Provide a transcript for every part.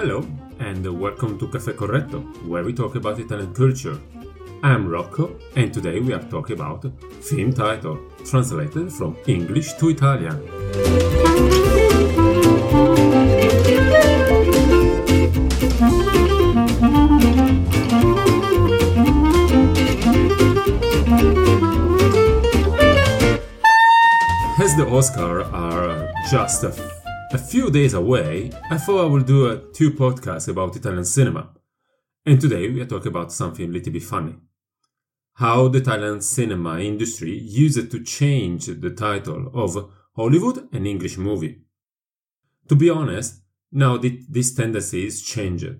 and welcome to Caffè Corretto, where we talk about Italian culture. I'm Rocco, and today we are talking about film title, translated from English to Italian. As the Oscar are just a a few days away, I thought I would do a two podcasts about Italian cinema. And today we are talking about something a little bit funny. How the Italian cinema industry used to change the title of Hollywood an English movie. To be honest, now this tendency is changed,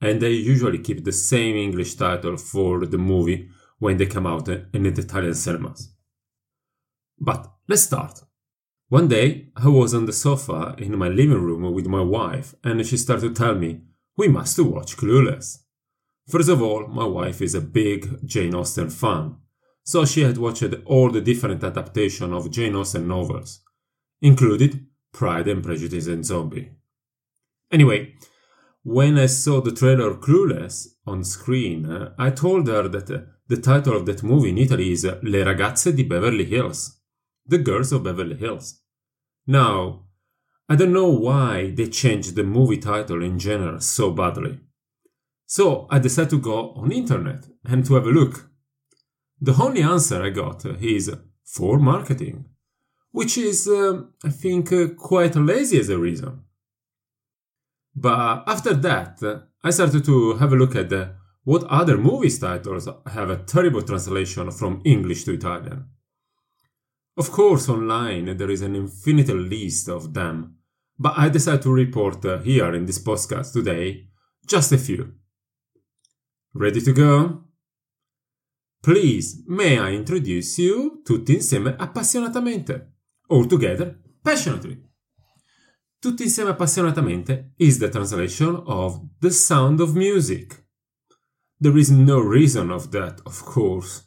and they usually keep the same English title for the movie when they come out in the Italian cinemas. But let's start. One day, I was on the sofa in my living room with my wife, and she started to tell me, We must watch Clueless. First of all, my wife is a big Jane Austen fan, so she had watched all the different adaptations of Jane Austen novels, included Pride and Prejudice and Zombie. Anyway, when I saw the trailer Clueless on screen, I told her that uh, the title of that movie in Italy is Le ragazze di Beverly Hills, the girls of Beverly Hills. Now, I don't know why they changed the movie title in general so badly. So I decided to go on internet and to have a look. The only answer I got is for marketing, which is, uh, I think, uh, quite lazy as a reason. But after that, I started to have a look at what other movies titles have a terrible translation from English to Italian. Of course, online there is an infinite list of them, but I decided to report uh, here in this podcast today just a few. Ready to go? Please, may I introduce you tutti insieme appassionatamente, all together passionately. Tutti insieme appassionatamente is the translation of The Sound of Music. There is no reason of that, of course.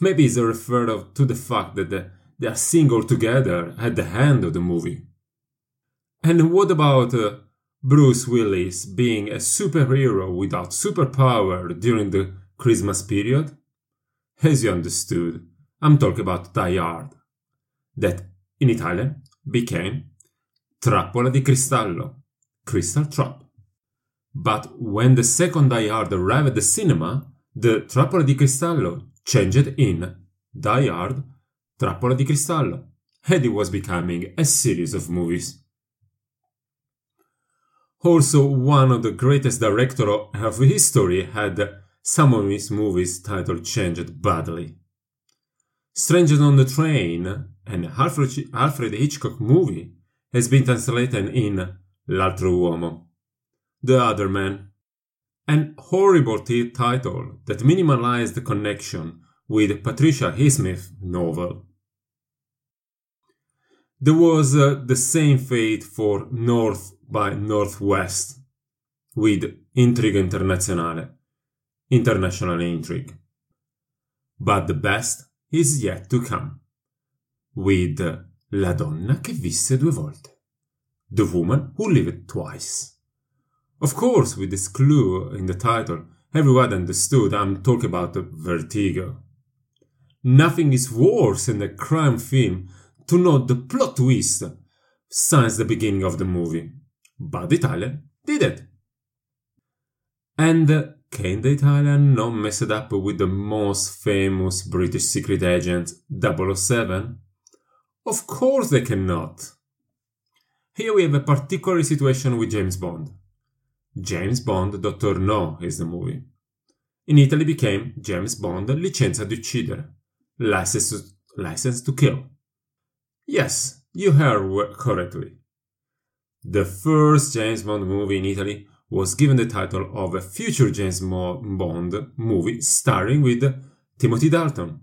Maybe it's a refer to the fact that the they are single together at the end of the movie. And what about uh, Bruce Willis being a superhero without superpower during the Christmas period? As you understood, I'm talking about Die Hard, that in Italian became Trappola di Cristallo, Crystal Trap. But when the second Die Hard arrived at the cinema, the Trappola di Cristallo changed in Die Hard Trappola di Cristallo, it was becoming a series of movies. Also, one of the greatest directors of history had some of his movies title changed badly. Strangers on the Train, an Alfred, Hitchcock movie, has been translated in L'altro uomo, The Other Man, an horrible title that minimalized the connection with Patricia Highsmith's novel. There was uh, the same fate for North by Northwest with Intrigo Internazionale, International Intrigue. But the best is yet to come with La donna che visse due volte, The Woman Who Lived Twice. Of course, with this clue in the title, everyone understood I'm talking about Vertigo. Nothing is worse than a crime film to know the plot twist since the beginning of the movie. But the Italian did it. And can the Italian not mess it up with the most famous British secret agent 007? Of course they cannot. Here we have a particular situation with James Bond. James Bond Dr. No is the movie. In Italy became James Bond Licenza di uccidere, license to, license to kill. Yes, you heard correctly. The first James Bond movie in Italy was given the title of a future James Bond movie starring with Timothy Dalton.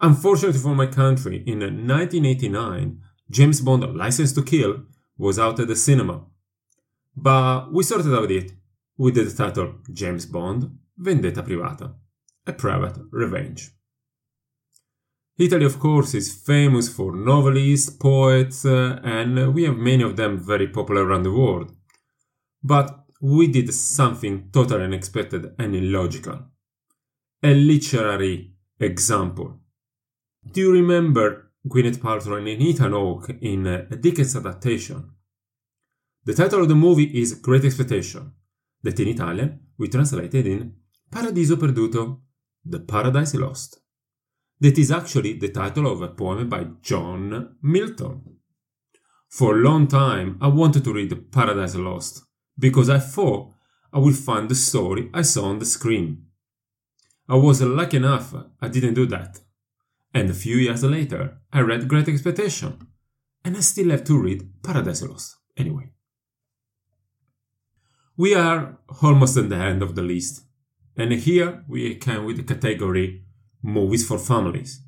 Unfortunately for my country, in 1989, James Bond License to Kill was out at the cinema. But we sorted out it with the title James Bond Vendetta Privata, a private revenge. Italy, of course, is famous for novelists, poets, uh, and we have many of them very popular around the world. But we did something totally unexpected and illogical. A literary example. Do you remember Gwyneth Paltrow and Ethan Hawke in a Dickens adaptation? The title of the movie is Great Expectation, that in Italian we translated in Paradiso Perduto, The Paradise Lost. That is actually the title of a poem by John Milton. For a long time I wanted to read Paradise Lost because I thought I would find the story I saw on the screen. I was lucky enough I didn't do that. And a few years later, I read Great Expectation. And I still have to read Paradise Lost anyway. We are almost at the end of the list. And here we come with the category Movies for Families.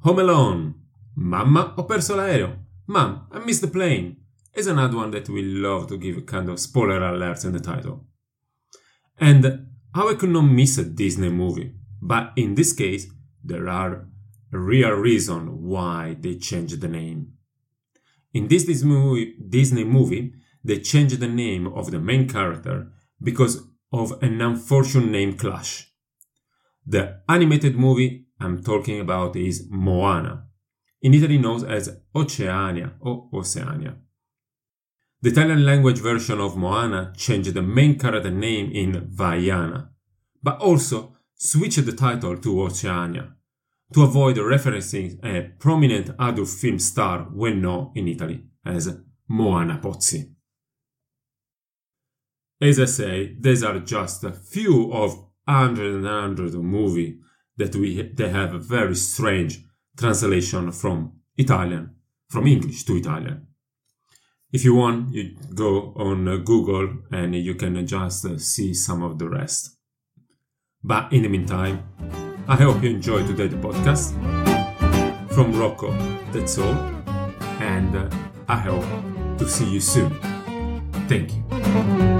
Home Alone. Mamma, ho perso l'aereo. Mom, I missed the plane. Is another one that we love to give a kind of spoiler alerts in the title. And how I could not miss a Disney movie. But in this case, there are a real reason why they changed the name. In this Disney movie, they changed the name of the main character because of an unfortunate name clash. The animated movie I'm talking about is Moana, in Italy known as Oceania or Oceania. The Italian language version of Moana changed the main character name in Vaiana, but also switched the title to Oceania to avoid referencing a prominent adult film star well known in Italy as Moana Pozzi. As I say, these are just a few of hundreds and hundreds of movies that we they have a very strange translation from Italian, from English to Italian. If you want, you go on Google and you can just see some of the rest. But in the meantime, I hope you enjoyed today's podcast. From Rocco, that's all. And uh, I hope to see you soon. Thank you.